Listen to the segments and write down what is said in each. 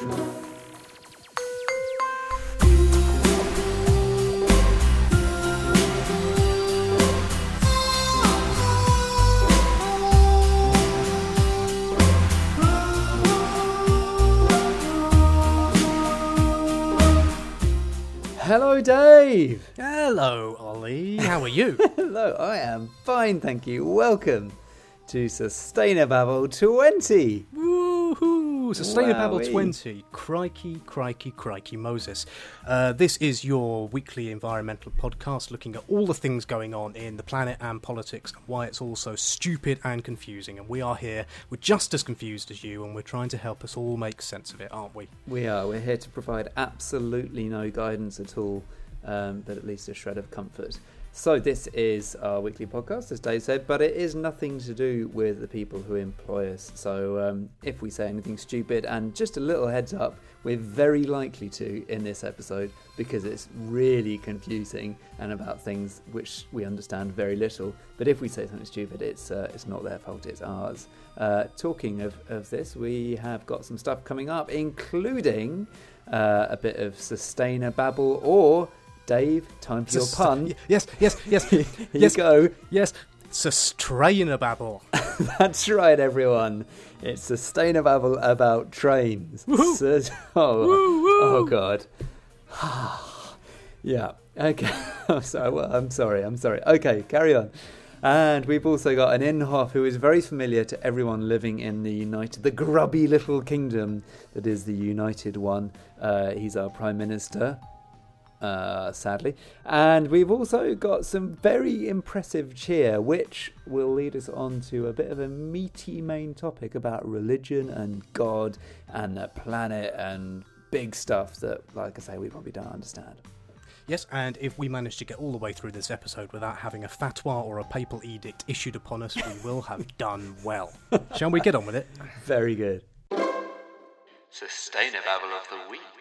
Hello, Dave. Hello, Ollie. How are you? Hello, I am fine, thank you. Welcome to Sustainababble 20. Woohoo! Sustainable Wowee. 20. Crikey, crikey, crikey, Moses. Uh, this is your weekly environmental podcast looking at all the things going on in the planet and politics and why it's all so stupid and confusing. And we are here, we're just as confused as you, and we're trying to help us all make sense of it, aren't we? We are. We're here to provide absolutely no guidance at all, um, but at least a shred of comfort. So, this is our weekly podcast, as Dave said, but it is nothing to do with the people who employ us. So, um, if we say anything stupid, and just a little heads up, we're very likely to in this episode because it's really confusing and about things which we understand very little. But if we say something stupid, it's uh, it's not their fault, it's ours. Uh, talking of, of this, we have got some stuff coming up, including uh, a bit of sustainer babble or Dave, time for your Sus- pun. Yes, yes, yes, Here yes, you go. yes. Sustainable. That's right, everyone. It's sustainable about trains. Sus- oh, Woo, woo. oh God. yeah. Okay. I'm sorry. Well, I'm sorry. I'm sorry. Okay, carry on. And we've also got an Inhofe who is very familiar to everyone living in the United, the grubby little kingdom that is the United One. Uh, he's our Prime Minister, uh, sadly. And we've also got some very impressive cheer, which will lead us on to a bit of a meaty main topic about religion and God and the planet and big stuff that, like I say, we probably don't understand. Yes, and if we manage to get all the way through this episode without having a fatwa or a papal edict issued upon us, we will have done well. Shall we get on with it? Very good. Sustainable of the week.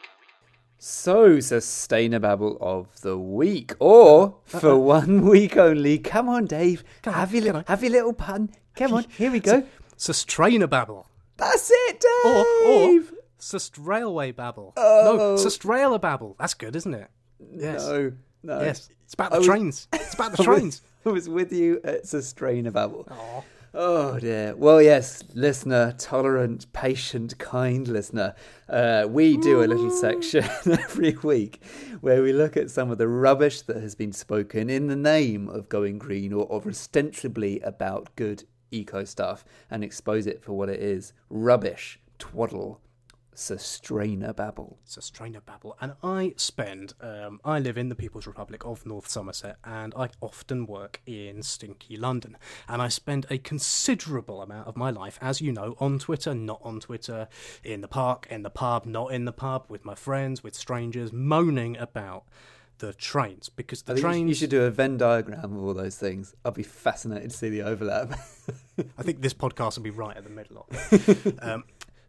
So, sustainable of the week, or for one week only. Come on, Dave. Come on, have your come little, have your little pun. Come on, here we go. Sustrainababble. That's it, Dave. Or, or Dave. Sust Railway Babble. Oh. No, Sustraila Babble. That's good, isn't it? Yes. No, no. Yes. It's about the was- trains. It's about the trains. I was with you at sustainable. Aw. Oh dear. Well, yes, listener, tolerant, patient, kind listener. Uh, we do a little section every week where we look at some of the rubbish that has been spoken in the name of going green or, or ostensibly about good eco stuff and expose it for what it is rubbish, twaddle, sustainababble. Sustrainababble. And I spend, um, I live in the People's Republic of North Somerset and I often work in stinky London. And I spend a considerable amount of my life, as you know, on Twitter, not on Twitter, in the park, in the pub, not in the pub, with my friends, with strangers, moaning about the trains. Because the trains. you should do a Venn diagram of all those things. I'll be fascinated to see the overlap. I think this podcast will be right at the middle of it. um,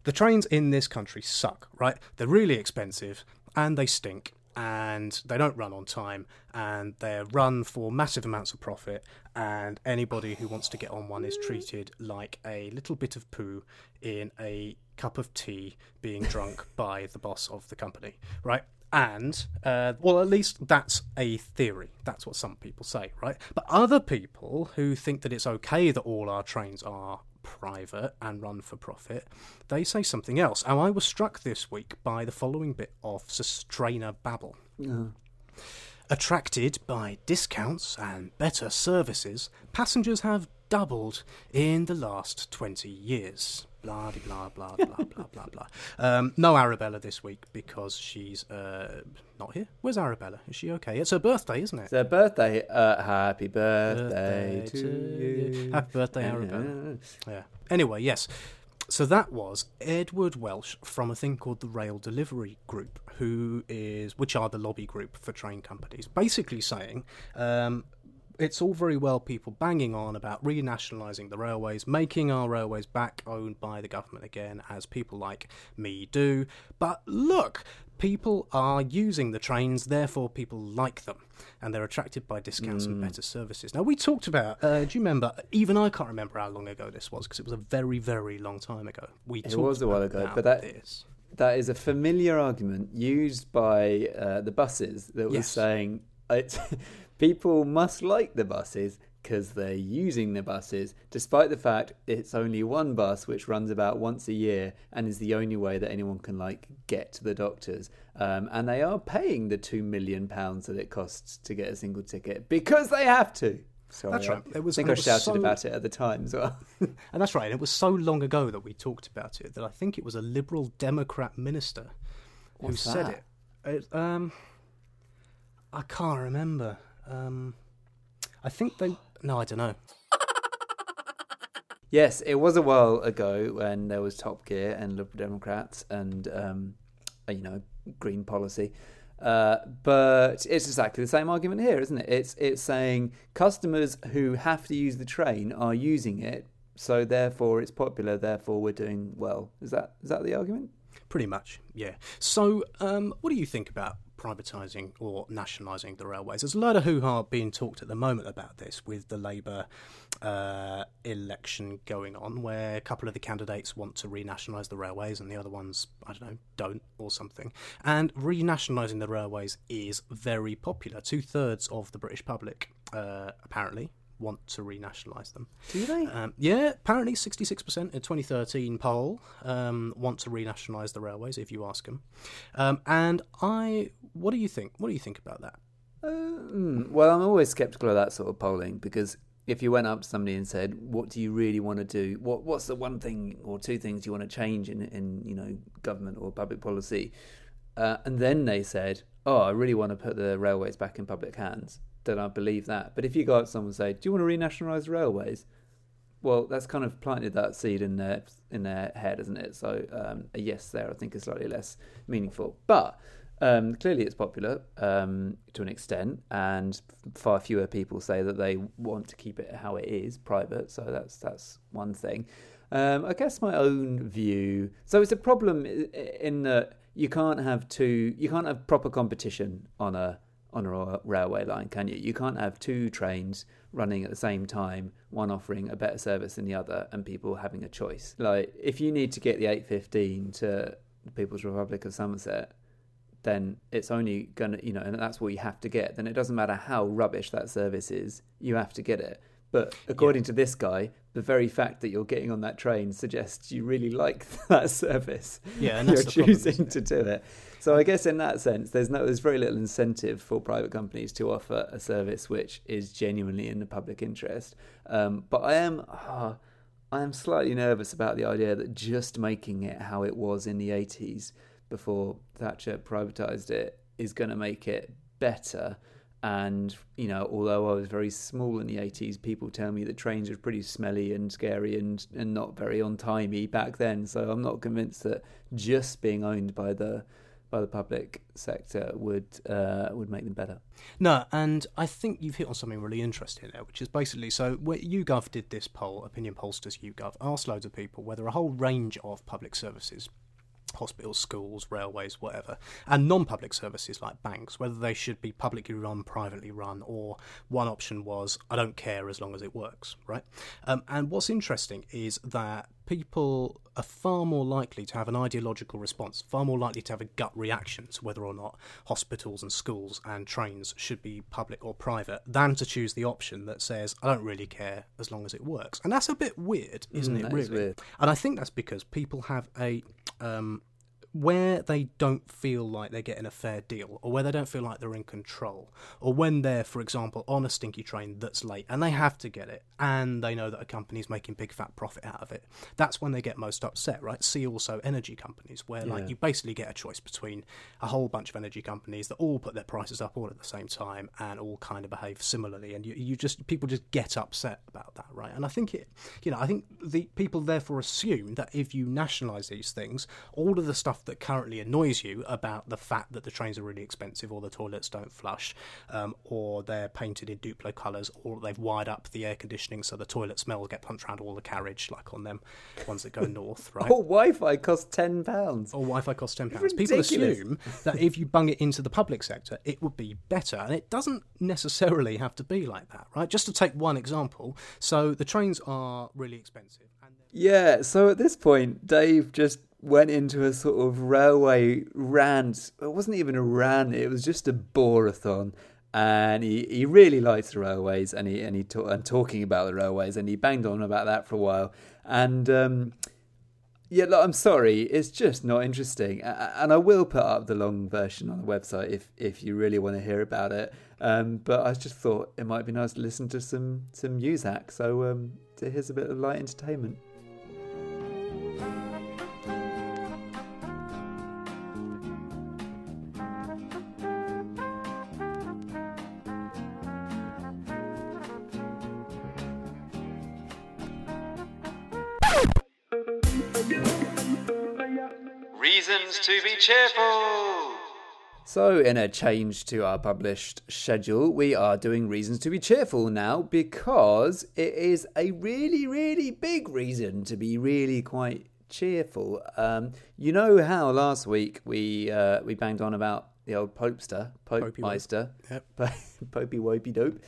the trains in this country suck, right? They're really expensive and they stink and they don't run on time and they're run for massive amounts of profit and anybody who wants to get on one is treated like a little bit of poo in a cup of tea being drunk by the boss of the company, right? And, uh, well, at least that's a theory. That's what some people say, right? But other people who think that it's okay that all our trains are private and run for profit, they say something else. And I was struck this week by the following bit of Sustrainer babble. Uh-huh. Attracted by discounts and better services, passengers have doubled in the last 20 years. Blah, blah, blah, blah, blah, blah, blah. Um, no Arabella this week because she's uh, not here. Where's Arabella? Is she okay? It's her birthday, isn't it? It's their birthday. Uh, happy birthday, to you. Happy birthday, Arabella. Yeah. Anyway, yes. So that was Edward Welsh from a thing called the Rail Delivery Group, who is, which are the lobby group for train companies, basically saying um, it's all very well people banging on about renationalising the railways, making our railways back owned by the government again, as people like me do. But look, people are using the trains, therefore people like them, and they're attracted by discounts and better services. Now we talked about. Uh, do you remember? Even I can't remember how long ago this was because it was a very, very long time ago. We It talked was a while ago, but that- this. that is a familiar argument used by uh, the buses that was Yes. saying it, people must like the buses because they're using the buses, despite the fact it's only one bus which runs about once a year and is the only way that anyone can like get to the doctors. Um, and they are paying the two million pounds that it costs to get a single ticket because they have to. Sorry, That's right. I It was- think I was shouted so- about it at the time as well. And that's right. And it was so long ago that we talked about it that I think it was a Liberal Democrat minister who What's said it. it. Um, I can't remember. Um, I think they. No, I don't know. Yes, it was a while ago when there was Top Gear and Liberal Democrats and um, uh, you know green policy. Uh, but it's exactly the same argument here, isn't it? It's it's saying customers who have to use the train are using it, so therefore it's popular. Therefore, we're doing well. Is that is that the argument? Pretty much, yeah. So, um, what do you think about privatising or nationalising the railways? There's a lot of hoo ha being talked at the moment about this with the Labour uh, election going on, where a couple of the candidates want to renationalise the railways and the other ones, I don't know, don't or something. And renationalising the railways is very popular. Two thirds of the British public, uh, apparently, want to renationalise them. Do they? Um, yeah, apparently 66% in 2013 poll um, want to renationalise the railways, if you ask them. Um, and I, what do you think? What do you think about that? Uh, well, I'm always skeptical of that sort of polling because if you went up to somebody and said, "What do you really want to do? What What's the one thing or two things you want to change in in you know government or public policy?" Uh, and then they said, "Oh, I really want to put the railways back in public hands," then I believe that. But if you go up to someone and say, "Do you want to renationalise railways?" Well, that's kind of planted that seed in their in their head, isn't it? So um, a yes there, I think, is slightly less meaningful. But um, clearly, it's popular um, to an extent, and far fewer people say that they want to keep it how it is, private. So that's that's one thing. Um, I guess my own view. So it's a problem in that you can't have two. You can't have proper competition on a on a railway line, can you? You can't have two trains running at the same time, one offering a better service than the other, and people having a choice. Like if you need to get the eight fifteen to the People's Republic of Somerset, then it's only gonna you know, and that's what you have to get. Then it doesn't matter how rubbish that service is, you have to get it. But according to this guy, the very fact that you're getting on that train suggests you really like that service. Yeah, and you're problem, choosing isn't to do it. So I guess in that sense, there's no, there's very little incentive for private companies to offer a service which is genuinely in the public interest. Um, but I am, ah, I am slightly nervous about the idea that just making it how it was in the 80s before Thatcher privatised it is going to make it better. And you know, although I was very small in the 80s, people tell me that trains were pretty smelly and scary and, and not very on timey back then. So I'm not convinced that just being owned by the by the public sector would uh, would make them better. No, and I think you've hit on something really interesting there, which is basically so where YouGov did this poll, opinion pollsters YouGov, asked loads of people whether a whole range of public services, hospitals, schools, railways, whatever, and non public services like banks, whether they should be publicly run, privately run, or one option was, I don't care as long as it works, right? Um, and what's interesting is that people are far more likely to have an ideological response, far more likely to have a gut reaction to whether or not hospitals and schools and trains should be public or private than to choose the option that says, I don't really care as long as it works. And that's a bit weird, isn't Mm, it, really? is weird. And I think that's because people have a. Um, where they don't feel like they're getting a fair deal, or where they don't feel like they're in control, or when they're, for example, on a stinky train that's late and they have to get it, and they know that a company's making big fat profit out of it, that's when they get most upset, right? See also energy companies, where like Yeah. you basically get a choice between a whole bunch of energy companies that all put their prices up all at the same time and all kind of behave similarly, and you, you just people just get upset about that, right? And I think it, you know, I think the people therefore assume that if you nationalise these things, all of the stuff that currently annoys you about the fact that the trains are really expensive, or the toilets don't flush, um, or they're painted in Duplo colours, or they've wired up the air conditioning so the toilet smells get pumped around all the carriage, like on them ones that go north, right? or Wi-Fi costs ten pounds. or Wi-Fi costs ten pounds. People assume that if you bung it into the public sector, it would be better, and it doesn't necessarily have to be like that, right? Just to take one example, so the trains are really expensive, Yeah, so at this point, Dave just went into a sort of railway rant. It wasn't even a rant; it was just a borathon. And he, he really likes the railways, and he and he ta- and talking about the railways, and he banged on about that for a while. And um, yeah, look, I'm sorry, it's just not interesting. And I will put up the long version on the website if if you really want to hear about it. Um, but I just thought it might be nice to listen to some some Muzak. So um, here's a bit of light entertainment. Reasons to be cheerful. So, in a change to our published schedule, we are doing reasons to be cheerful now because it is a really, really big reason to be really quite cheerful. Um, you know how last week we uh, we banged on about the old Popester, Pope Popey Meister, Yep. Popey Wopey Dope.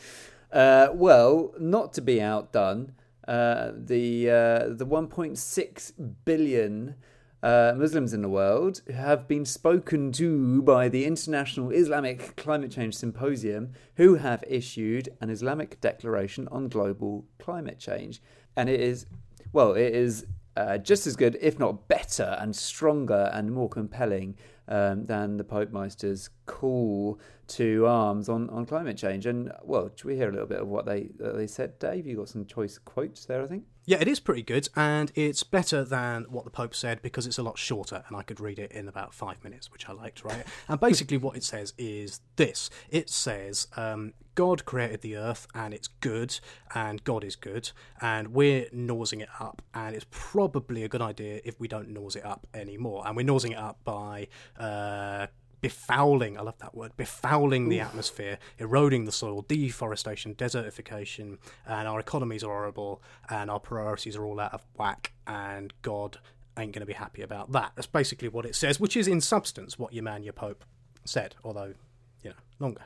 Uh, well, not to be outdone, uh, the uh, the 1.6 billion uh, Muslims in the world have been spoken to by the International Islamic Climate Change Symposium, who have issued an Islamic Declaration on Global Climate Change, and it is well, it is uh, just as good, if not better, and stronger and more compelling um, than the Pope Meister's call to arms on, on climate change. And well, should we hear a little bit of what they uh, they said, Dave? You got some choice quotes there, I think. Yeah, it is pretty good, and it's better than what the Pope said because it's a lot shorter, and I could read it in about five minutes, which I liked, right? and basically, what it says is this it says, um, God created the earth, and it's good, and God is good, and we're nosing it up, and it's probably a good idea if we don't nose it up anymore. And we're nosing it up by. Uh, befouling, I love that word, befouling the atmosphere, eroding the soil, deforestation, desertification, and our economies are horrible, and our priorities are all out of whack, and God ain't going to be happy about that. That's basically what it says, which is in substance what your man, your Pope said, although, you know, longer.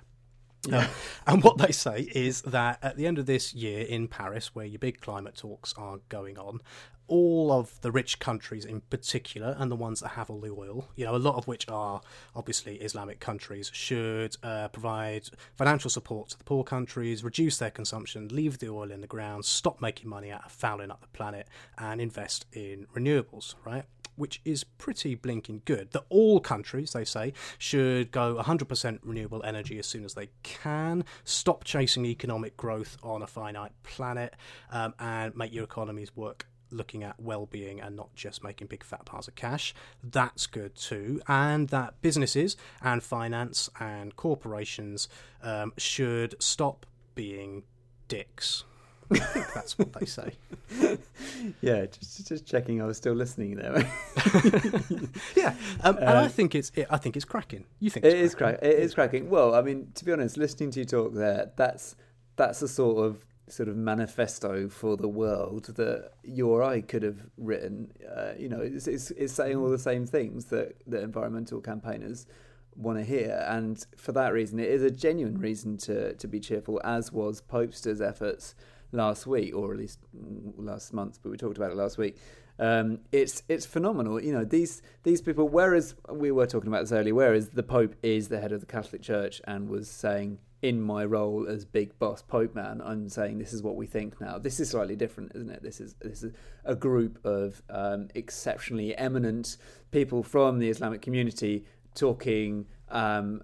Um, and what they say is that at the end of this year in Paris, where your big climate talks are going on, all of the rich countries in particular, and the ones that have all the oil, you know, a lot of which are obviously Islamic countries, should uh, provide financial support to the poor countries, reduce their consumption, leave the oil in the ground, stop making money out of fouling up the planet, and invest in renewables, right? which is pretty blinking good. That all countries, they say, should go 100% renewable energy as soon as they can, stop chasing economic growth on a finite planet, um, and make your economies work looking at well-being and not just making big fat piles of cash that's good too and that businesses and finance and corporations um, should stop being dicks I think that's what they say. Yeah, just just checking I was still listening there. Yeah, um, and I think it's it, I think it's cracking. You think it's It is crack. It is cracking. Well, I mean, to be honest, listening to you talk there, that's that's a sort of sort of manifesto for the world that you or I could have written. Uh, you know, it's, it's it's saying all the same things that that environmental campaigners want to hear, and for that reason, it is a genuine reason to to be cheerful. As was Popester's efforts last week, or at least last month, but we talked about it last week. Um, it's it's phenomenal. You know these these people. Whereas we were talking about this earlier, whereas the Pope is the head of the Catholic Church and was saying, in my role as big boss Pope man, I'm saying this is what we think now. This is slightly different, isn't it? This is this is a group of um, exceptionally eminent people from the Islamic community talking um,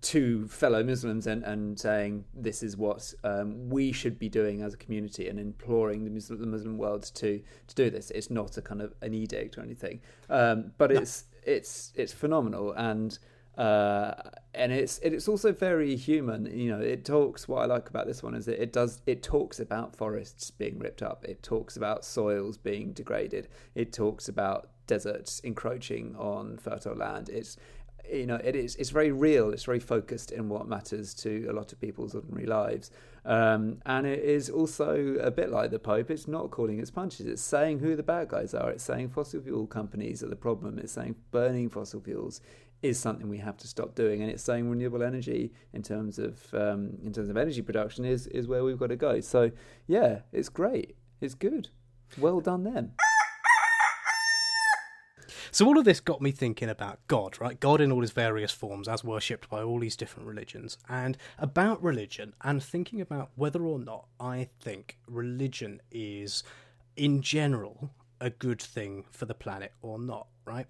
to fellow Muslims and, and saying this is what um, we should be doing as a community and imploring the Muslim, the Muslim world to to do this. It's not a kind of an edict or anything, um, but it's it's it's phenomenal and uh, and it's it's also very human. You know, it talks. What I like about this one is that it does it talks about forests being ripped up. It talks about soils being degraded. It talks about deserts encroaching on fertile land. It's you know it is it's very real it's very focused in what matters to a lot of people's ordinary lives um, and it is also a bit like the pope it's not calling its punches it's saying who the bad guys are it's saying fossil fuel companies are the problem it's saying burning fossil fuels is something we have to stop doing. And it's saying renewable energy in terms of um, in terms of energy production is is where we've got to go. So yeah it's great. It's good. Well done them So all of this got me thinking about God, right? God in all his various forms, as worshipped by all these different religions, and about religion, and thinking about whether or not I think religion is, in general, a good thing for the planet or not, right?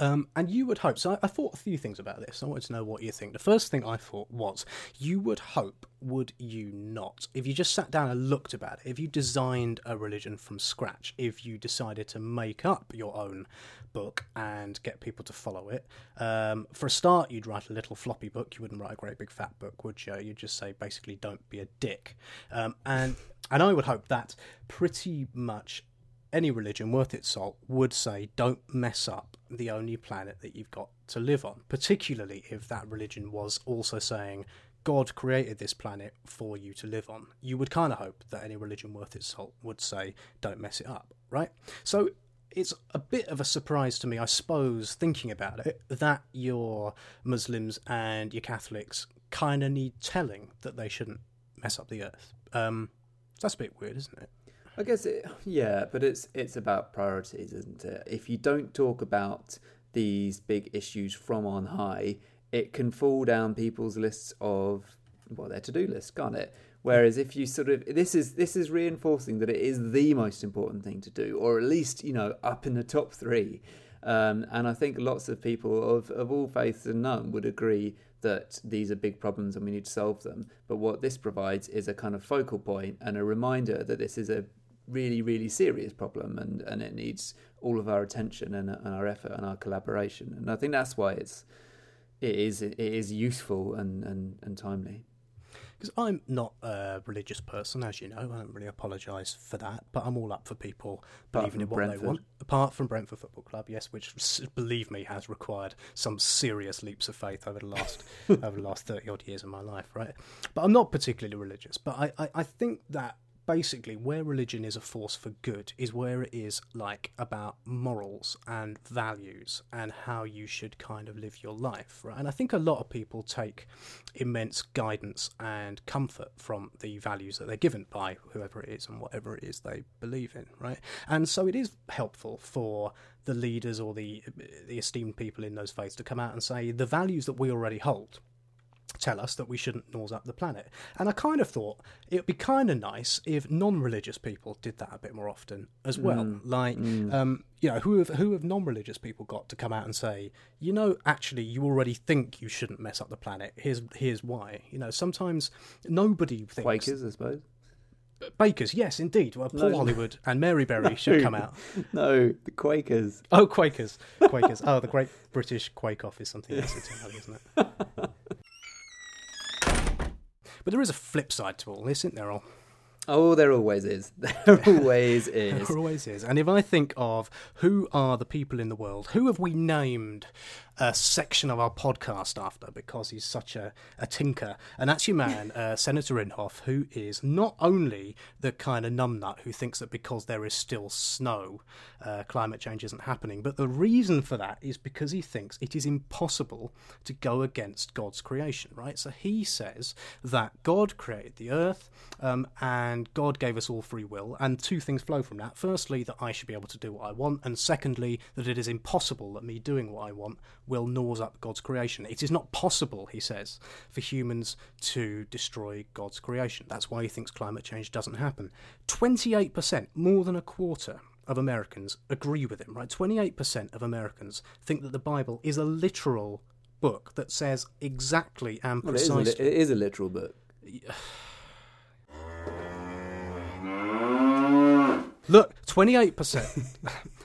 Um, and you would hope. So I, I, thought a few things about this. I wanted to know what you think. The first thing I thought was, you would hope, would you not, if you just sat down and looked about it, if you designed a religion from scratch, if you decided to make up your own book and get people to follow it, um, for a start, you'd write a little floppy book. You wouldn't write a great big fat book, would you? You'd just say basically, don't be a dick. Um, and and I would hope that pretty much any religion worth its salt would say don't mess up the only planet that you've got to live on, particularly if that religion was also saying God created this planet for you to live on. You would kind of hope that any religion worth its salt would say don't mess it up, right? So it's a bit of a surprise to me, I suppose, thinking about it, that your Muslims and your Catholics kind of need telling that they shouldn't mess up the earth. Um, that's a bit weird, isn't it? I guess it, yeah, but it's it's about priorities, isn't it? If you don't talk about these big issues from on high, it can fall down people's lists of well, their to-do list, can't it? Whereas if you sort of this is this is reinforcing that it is the most important thing to do, or at least you know up in the top three. Um, and I think lots of people of, of all faiths and none would agree that these are big problems and we need to solve them. But what this provides is a kind of focal point and a reminder that this is a really, really serious problem, and, and it needs all of our attention and, and our effort and our collaboration. And I think that's why it's it is it is useful and, and, and timely. Because I'm not a religious person, as you know, I don't really apologise for that. But I'm all up for people believing in what Brentford. they want. Apart from Brentford Football Club, yes, which believe me has required some serious leaps of faith over the last over the last thirty odd years of my life, right? But I'm not particularly religious. But I, I, I think that basically where religion is a force for good is where it is like about morals and values and how you should kind of live your life right? And i think a lot of people take immense guidance and comfort from the values that they're given by whoever it is and whatever it is they believe in right? And so it is helpful for the leaders or the the esteemed people in those faiths to come out and say the values that we already hold tell us that we shouldn't nose up the planet. And I kind of thought it would be kind of nice if non-religious people did that a bit more often as well. Mm. Like, mm. Um, you know, who have who have non-religious people got to come out and say, you know, actually, you already think you shouldn't mess up the planet. Here's here's why. You know, sometimes nobody thinks. Quakers, I suppose. Bakers, yes, indeed. Well, Paul no. Hollywood and Mary Berry should come out. No, the Quakers. Oh, Quakers, Quakers. oh, the Great British Quake Off is something else entirely, isn't it? But there is a flip side to all this, isn't there? All. Oh, there always is. There always is. there always is. And if I think of who are the people in the world, who have we named a section of our podcast after because he's such a, a tinker. And that's your man, uh, Senator Inhofe, who is not only the kind of numbnut who thinks that because there is still snow, uh, climate change isn't happening, but the reason for that is because he thinks it is impossible to go against God's creation, right? So he says that God created the earth um, and God gave us all free will, and two things flow from that. Firstly, that I should be able to do what I want, and secondly, that it is impossible that me doing what I want will gnaws up God's creation. It is not possible, he says, for humans to destroy God's creation. That's why he thinks climate change doesn't happen. 28%, more than a quarter of Americans agree with him, right? 28% of Americans think that the Bible is a literal book that says exactly and precisely. Well, it, is a, it is a literal book. Look, 28%,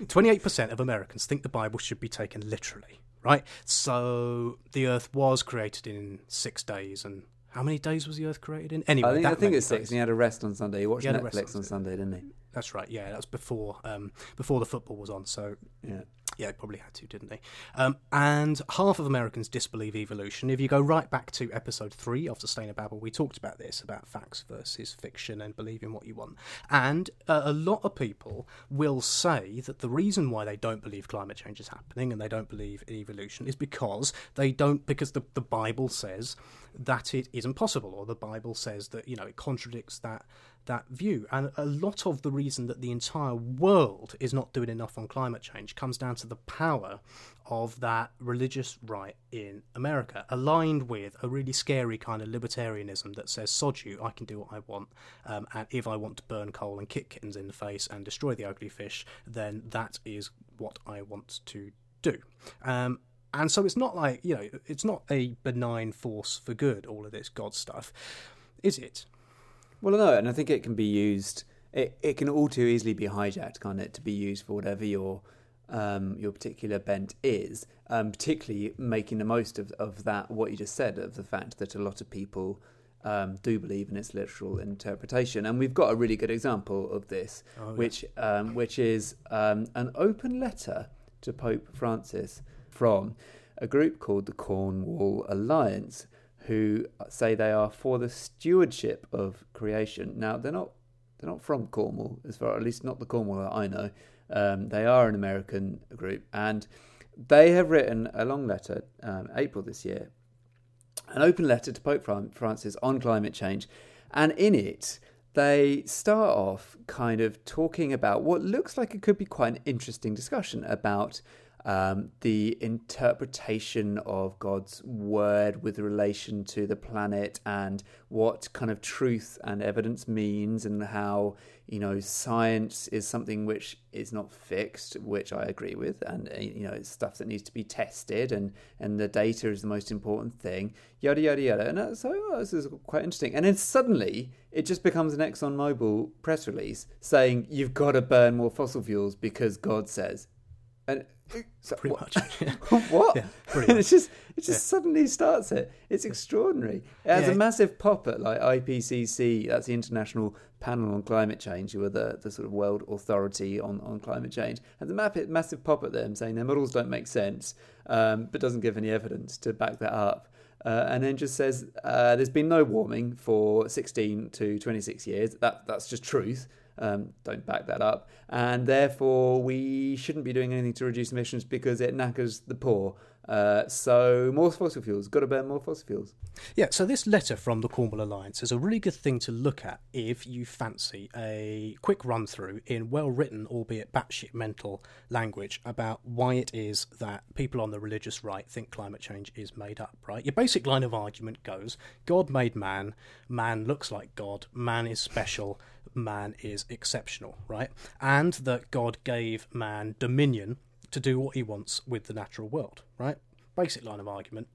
28% of Americans think the Bible should be taken literally right? So the Earth was created in six days, and how many days was the Earth created in? Anyway, I think, I think it's six. And he had a rest on Sunday. He watched he Netflix on, on Sunday, didn't he? That's right. Yeah, that was before um, before the football was on. So yeah. Yeah, probably had to, didn't they? Um, and half of Americans disbelieve evolution. If you go right back to episode three of Sustainababble, we talked about this about facts versus fiction and believing what you want. And uh, a lot of people will say that the reason why they don't believe climate change is happening and they don't believe in evolution is because they don't because the, the Bible says that it isn't possible, or the Bible says that you know it contradicts that that view. And a lot of the reason that the entire world is not doing enough on climate change comes down to the power of that religious right in America, aligned with a really scary kind of libertarianism that says, sod you, I can do what I want. Um, and if I want to burn coal and kick kittens in the face and destroy the ugly fish, then that is what I want to do. Um, and so it's not like, you know, it's not a benign force for good, all of this God stuff, is it? Well, no, and I think it can be used. It it can all too easily be hijacked, can't it, to be used for whatever your um, your particular bent is. Um, particularly making the most of of that what you just said of the fact that a lot of people um, do believe in its literal interpretation, and we've got a really good example of this, Oh, which um, which is um, an open letter to Pope Francis from a group called the Cornwall Alliance, who say they are for the stewardship of creation. Now they're not they're not from Cornwall, as far at least not the Cornwall that I know. Um, they are an American group, and they have written a long letter, um, April this year, an open letter to Pope Francis on climate change, and in it they start off kind of talking about what looks like it could be quite an interesting discussion about um, the interpretation of God's word with relation to the planet and what kind of truth and evidence means, and how you know science is something which is not fixed, which I agree with, and uh, you know it's stuff that needs to be tested, and and the data is the most important thing. Yada yada yada, and uh, so oh, this is quite interesting. And then suddenly it just becomes an ExxonMobil press release saying you've got to burn more fossil fuels because God says. And so, Pretty what? much. what? Yeah, pretty much. it's just it just suddenly starts it. It's extraordinary. It has Yeah. a massive pop at like IPCC. That's the International Panel on Climate Change, who are the, the sort of world authority on, on climate change. And the map massive pop at them saying their models don't make sense, um, but doesn't give any evidence to back that up. Uh, and then just says uh, there's been no warming for 16 to 26 years. That that's just truth. Um, don't back that up, and therefore we shouldn't be doing anything to reduce emissions because it knackers the poor. Uh, so more fossil fuels. Got to burn more fossil fuels. Yeah, so this letter from the Cornwall Alliance is a really good thing to look at if you fancy a quick run through in well written, albeit batshit mental language about why it is that people on the religious right think climate change is made up, right? Your basic line of argument goes God made man, man looks like God, man is special, man is exceptional, right? And that God gave man dominion to do what he wants with the natural world, right? Basic line of argument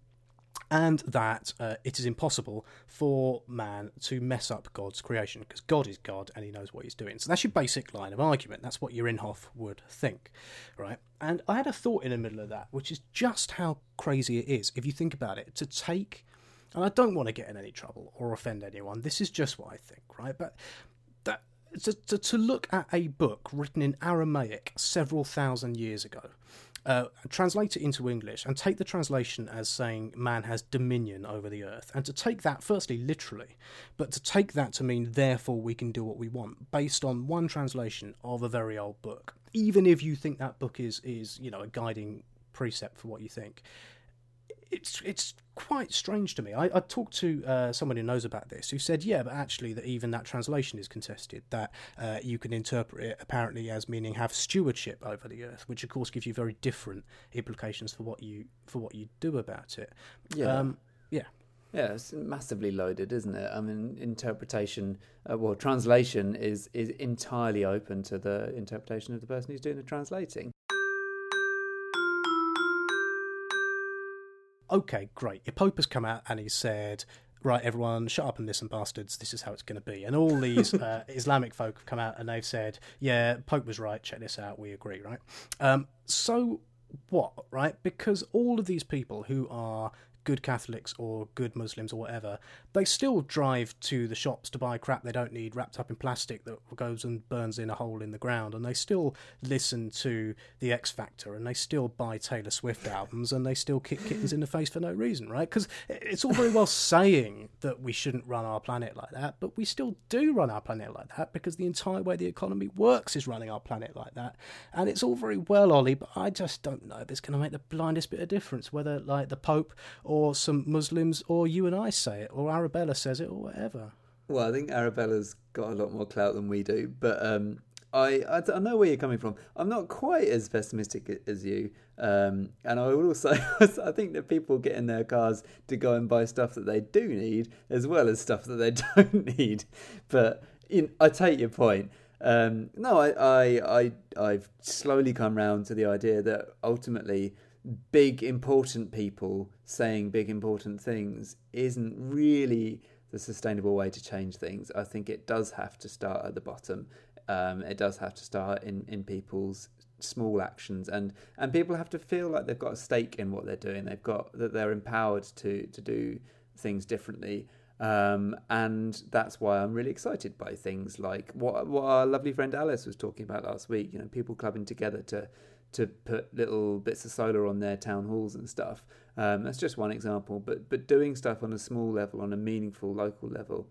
and that uh, it is impossible for man to mess up God's creation because God is God and he knows what he's doing. So that's your basic line of argument. That's what your Inhofe would think, right? And I had a thought in the middle of that, which is just how crazy it is if you think about it. To take, and I don't want to get in any trouble or offend anyone. This is just what I think, right? But that to, to, to look at a book written in Aramaic several thousand years ago, uh, translate it into English, and take the translation as saying man has dominion over the earth, and to take that firstly literally, but to take that to mean therefore we can do what we want based on one translation of a very old book, even if you think that book is is you know a guiding precept for what you think it's it's quite strange to me. I, I talked to uh, someone who knows about this who said, yeah, but actually that even that translation is contested. That uh, you can interpret it apparently as meaning have stewardship over the earth, which of course gives you very different implications for what you for what you do about it. Yeah. Um, yeah. Yeah, it's massively loaded, isn't it? I mean, interpretation, uh, well, translation is is entirely open to the interpretation of the person who's doing the translating. Okay, great. Your Pope has come out and he said, right, everyone, shut up and listen, bastards. This is how it's going to be. And all these uh, Islamic folk have come out and they've said, yeah, Pope was right. Check this out. We agree, right? Um, so what, right? Because all of these people who are good Catholics or good Muslims or whatever, they still drive to the shops to buy crap they don't need wrapped up in plastic that goes and burns in a hole in the ground. And they still listen to The X Factor and they still buy Taylor Swift albums and they still kick kittens in the face for no reason, right? Because it's all very well saying that we shouldn't run our planet like that, but we still do run our planet like that because the entire way the economy works is running our planet like that. And it's all very well, Ollie, but I just don't know if it's going to make the blindest bit of difference whether, like, the Pope or some Muslims or you and I say it or Arabella says it or whatever. Well, I think Arabella's got a lot more clout than we do, but um, I, I I know where you're coming from. I'm not quite as pessimistic as you, um, and I would also I think that people get in their cars to go and buy stuff that they do need as well as stuff that they don't need. But in, I take your point. Um, no, I, I I I've slowly come round to the idea that ultimately big important people saying big important things isn't really the sustainable way to change things. I think it does have to start at the bottom. Um, it does have to start in, in people's small actions and and people have to feel like they've got a stake in what they're doing they've got that they're empowered to to do things differently um, and that's why I'm really excited by things like what what our lovely friend Alice was talking about last week you know people clubbing together to to put little bits of solar on their town halls and stuff um, that's just one example but but doing stuff on a small level on a meaningful local level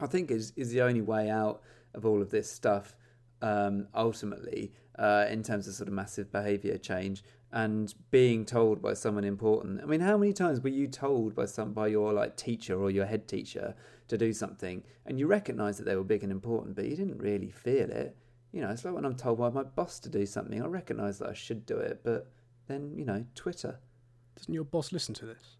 I think is is the only way out of all of this stuff um, ultimately uh, in terms of sort of massive behaviour change and being told by someone important. I mean, how many times were you told by some by your like teacher or your head teacher to do something, and you recognised that they were big and important, but you didn't really feel it? You know, it's like when I'm told by my boss to do something, I recognise that I should do it, but then you know, Twitter. Doesn't your boss listen to this?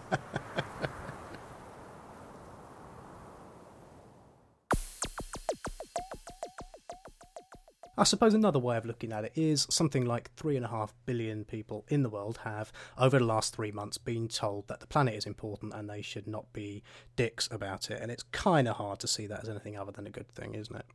I suppose another way of looking at it is something like three and a half billion people in the world have, over the last three months, been told that the planet is important and they should not be dicks about it. And it's kind of hard to see that as anything other than a good thing, isn't it?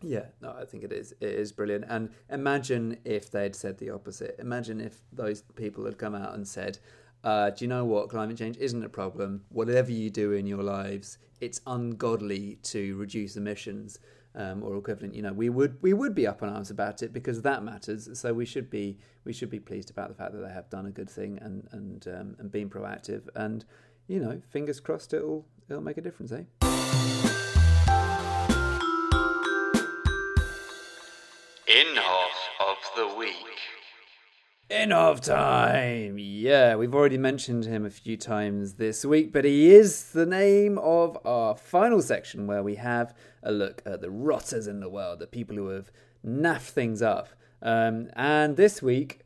Yeah, no, I think it is. It is brilliant. And imagine if they'd said the opposite. Imagine if those people had come out and said, uh, "Do you know what? Climate change isn't a problem. Whatever you do in your lives, it's ungodly to reduce emissions." Um, or equivalent, you know, we would we would be up on arms about it because that matters. So we should be we should be pleased about the fact that they have done a good thing and and um, and been proactive. And you know, fingers crossed, it'll it'll make a difference, eh? Inhofe of the week. Inhofe time! Yeah, we've already mentioned him a few times this week, but he is the name of our final section where we have a look at the rotters in the world, the people who have naffed things up. Um, and this week,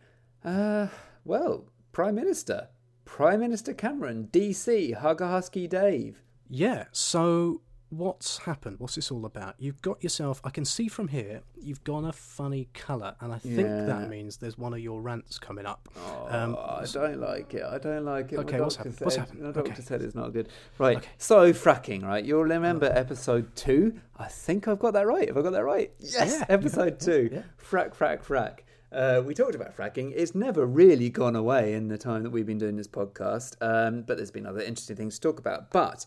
uh, well, Prime Minister. Prime Minister Cameron, DC, Hugger Husky Dave. Yeah, so what's happened? What's this all about? You've got yourself, I can see from here, you've gone a funny colour, and I think Yeah. that means there's one of your rants coming up. Oh, Um, I don't like it. I don't like it. Okay, what's happened? What's said- happened? My doctor Okay. said it's not good. Right. Okay. So fracking, right? You'll remember episode two. I think I've got that right. Have I got that right? Yes. Yeah, episode have, two. yeah. Frack, frack, frack. Uh, we talked about fracking. It's never really gone away in the time that we've been doing this podcast, um, but there's been other interesting things to talk about. But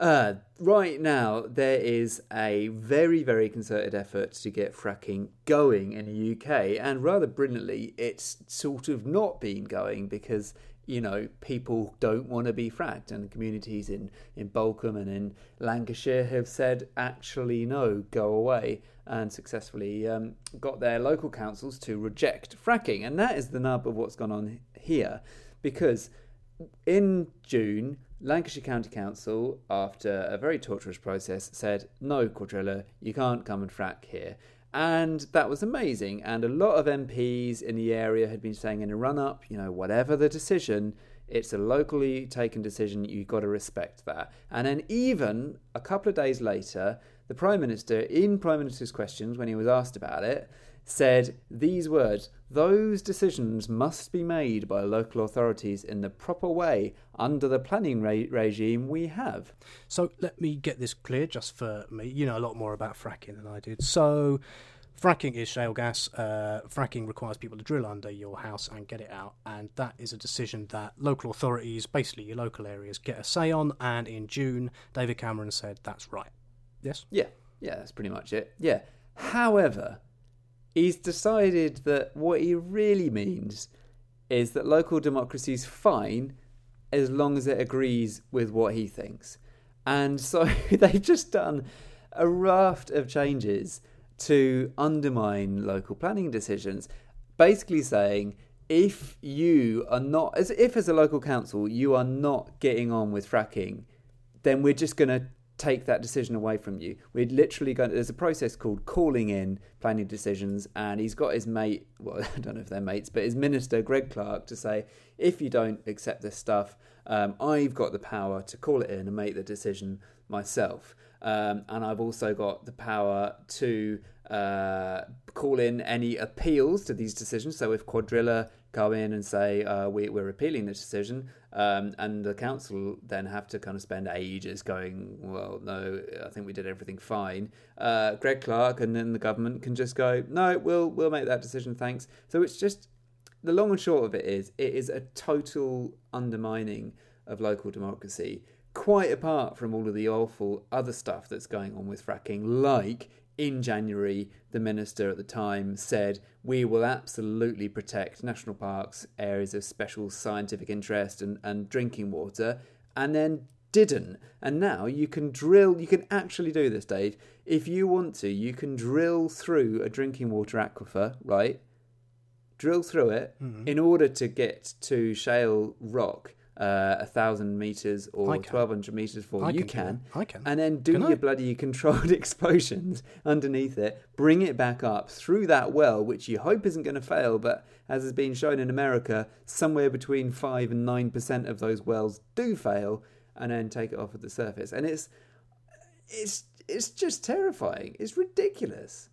uh, right now, there is a very, very concerted effort to get fracking going in the UK, and rather brilliantly, it's sort of not been going because you know people don't want to be fracked, and communities in in Balcombe and in Lancashire have said actually no, go away, and successfully um, got their local councils to reject fracking, and that is the nub of what's gone on here, because in June, Lancashire County Council, after a very torturous process, said, No, Cuadrilla, you can't come and frack here. And that was amazing. And a lot of MPs in the area had been saying in a run up, you know, whatever the decision, it's a locally taken decision, you've got to respect that. And then, even a couple of days later, the Prime Minister, in Prime Minister's questions, when he was asked about it, said these words Those decisions must be made by local authorities in the proper way under the planning re- regime we have. So let me get this clear just for me. You know a lot more about fracking than I did. So fracking is shale gas. Uh, fracking requires people to drill under your house and get it out, and that is a decision that local authorities, basically your local areas, get a say on. And in June, David Cameron said that's right. Yes. Yeah, yeah, that's pretty much it. Yeah. However, he's decided that what he really means is that local democracy is fine as long as it agrees with what he thinks. And so they've just done a raft of changes to undermine local planning decisions, basically saying if you are not, as if as a local council you are not getting on with fracking, then we're just going to take that decision away from you. We're literally going. There's a process called calling in planning decisions, and he's got his mate. Well, I don't know if they're mates, but his minister Greg Clark to say if you don't accept this stuff, um, I've got the power to call it in and make the decision myself. Um, and I've also got the power to uh, call in any appeals to these decisions. So if Cuadrilla go in and say uh, we, we're appealing the decision, um, and the council then have to kind of spend ages going, well, no, I think we did everything fine. Uh, Greg Clark and then the government can just go, no, we'll we'll make that decision, thanks. So it's just the long and short of it is it is a total undermining of local democracy. Quite apart from all of the awful other stuff that's going on with fracking, like in January, the minister at the time said, We will absolutely protect national parks, areas of special scientific interest, and, and drinking water, and then didn't. And now you can drill, you can actually do this, Dave. If you want to, you can drill through a drinking water aquifer, right? Drill through it Mhm. in order to get to shale rock. Uh, a thousand meters or twelve hundred meters for I you can. can. I can. and then do Can your I? bloody controlled explosions underneath it, bring it back up through that well, which you hope isn't going to fail, but as has been shown in America, somewhere between 5 and 9% of those wells do fail, and then take it off at the surface. And it's it's it's just terrifying. It's ridiculous.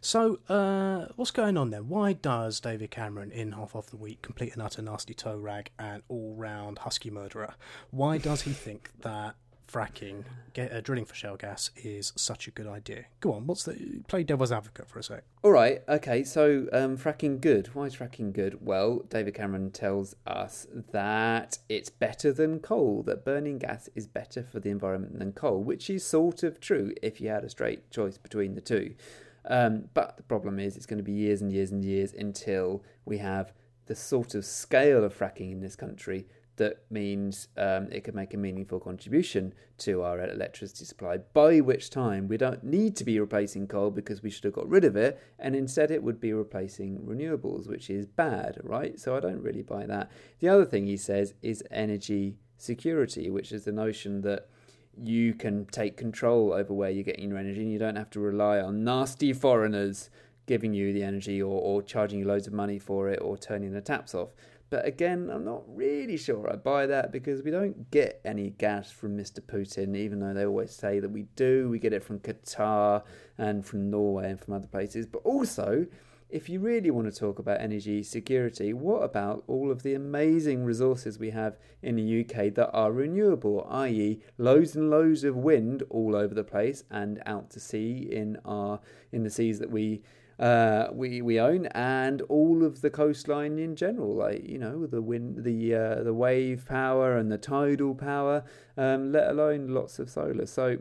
So, uh, what's going on then? Why does David Cameron, in Half of the Week, complete and utter nasty toe rag and all round husky murderer, why does he think that fracking, get, uh, drilling for shale gas, is such a good idea? Go on, what's the. Play devil's advocate for a sec. All right, okay, so um, fracking good. Why is fracking good? Well, David Cameron tells us that it's better than coal, that burning gas is better for the environment than coal, which is sort of true if you had a straight choice between the two. Um, but the problem is, it's going to be years and years and years until we have the sort of scale of fracking in this country that means um, it could make a meaningful contribution to our electricity supply, by which time we don't need to be replacing coal because we should have got rid of it, and instead it would be replacing renewables, which is bad, right? So I don't really buy that. The other thing he says is energy security, which is the notion that you can take control over where you're getting your energy and you don't have to rely on nasty foreigners giving you the energy or, or charging you loads of money for it or turning the taps off. But again, I'm not really sure I buy that because we don't get any gas from Mr. Putin, even though they always say that we do. We get it from Qatar and from Norway and from other places. But also, if you really want to talk about energy security, what about all of the amazing resources we have in the UK that are renewable, i.e., loads and loads of wind all over the place and out to sea in our in the seas that we uh, we we own, and all of the coastline in general, like you know the wind, the uh, the wave power and the tidal power, um, let alone lots of solar. So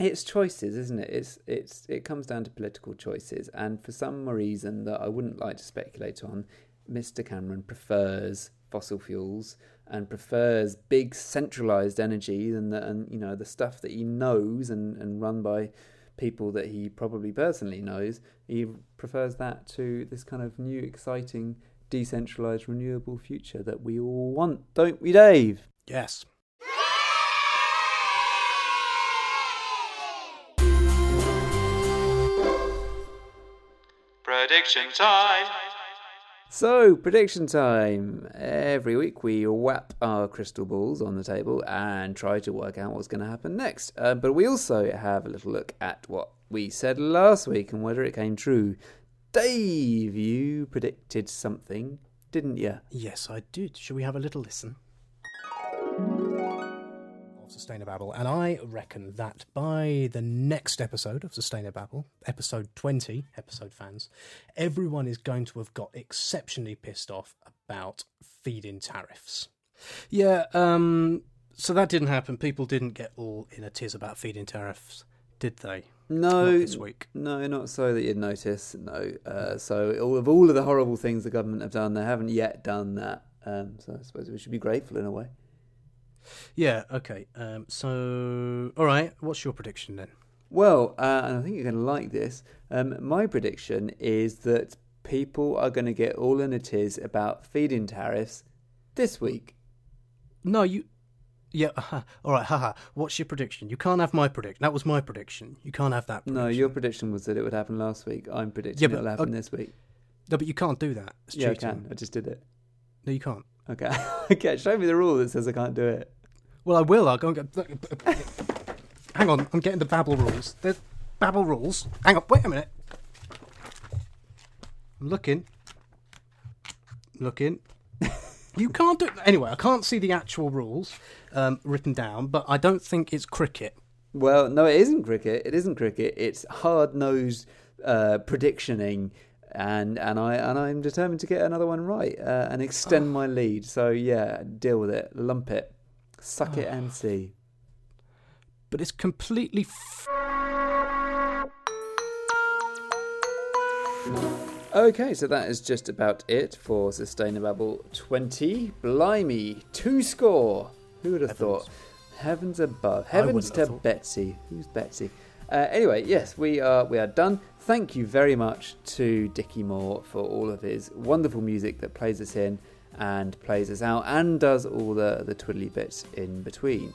it's choices, isn't it? It's it's it comes down to political choices, and for some reason that I wouldn't like to speculate on, Mr. Cameron prefers fossil fuels and prefers big centralized energy and the, and you know the stuff that he knows and, and run by people that he probably personally knows. He prefers that to this kind of new exciting decentralized renewable future that we all want, don't we, Dave? Yes. Prediction time. So, prediction time. Every week we whap our crystal balls on the table and try to work out what's going to happen next. Uh, but we also have a little look at what we said last week and whether it came true. Dave, you predicted something, didn't you? Yes, I did. Shall we have a little listen? Of Sustainababble, and I reckon that by the next episode of Sustainababble, episode 20, episode fans, everyone is going to have got exceptionally pissed off about feed in tariffs. Yeah, um, so that didn't happen. People didn't get all in a tiz about feed in tariffs, did they? No, Not this week. no, not so that you'd notice. No, uh, so all of all of the horrible things the government have done, they haven't yet done that. Um, so I suppose we should be grateful in a way. Yeah, okay. Um, so, all right, what's your prediction then? Well, uh, and I think you're going to like this. Um, my prediction is that people are going to get all in a tiz about feed-in tariffs this week. No, you. Yeah, all right, haha. What's your prediction? You can't have my prediction. That was my prediction. You can't have that. Prediction. No, your prediction was that it would happen last week. I'm predicting Yeah, but- it'll happen uh, this week. No, but you can't do that. It's Yeah, I can. I just did it. No, you can't. Okay. okay, show me the rule that says I can't do it. Well, I will. I'll go and get. Hang on, I'm getting the Babble rules. There's Babble rules. Hang on, wait a minute. I'm looking. Looking. you can't do. Anyway, I can't see the actual rules um, written down, but I don't think it's cricket. Well, no, it isn't cricket. It isn't cricket. It's hard-nosed uh, predictioning, and and I and I'm determined to get another one right uh, and extend my lead. So yeah, deal with it, lump it, suck it, and see. But it's completely. F- Okay, so that is just about it for Sustainababble 20. Blimey, two score. Who would have Heavens. thought? Heavens above. Heavens to. Betsy. Who's Betsy? Uh, anyway, yes, we are we are done. Thank you very much to Dickie Moore for all of his wonderful music that plays us in and plays us out and does all the, the twiddly bits in between.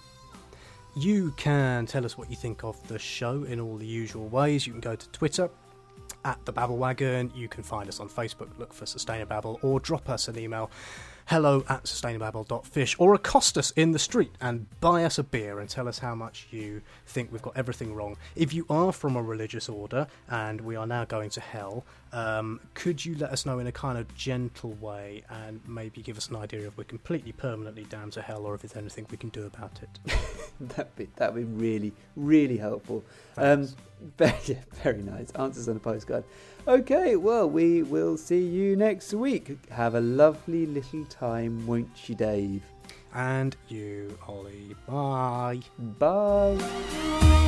You can tell us what you think of the show in all the usual ways. You can go to Twitter at the Babble Wagon. You can find us on Facebook, look for Sustainababble, or drop us an email hello at sustainababble.fish, or accost us in the street and buy us a beer and tell us how much you think we've got everything wrong. If you are from a religious order and we are now going to hell, um, could you let us know in a kind of gentle way and maybe give us an idea if we're completely permanently damned to hell or if there's anything we can do about it? That'd be that'd be really really helpful. Um, very, yeah, very nice answers on a postcard. Okay, well we will see you next week. Have a lovely little time, won't you, Dave? And you, Ollie. Bye. Bye.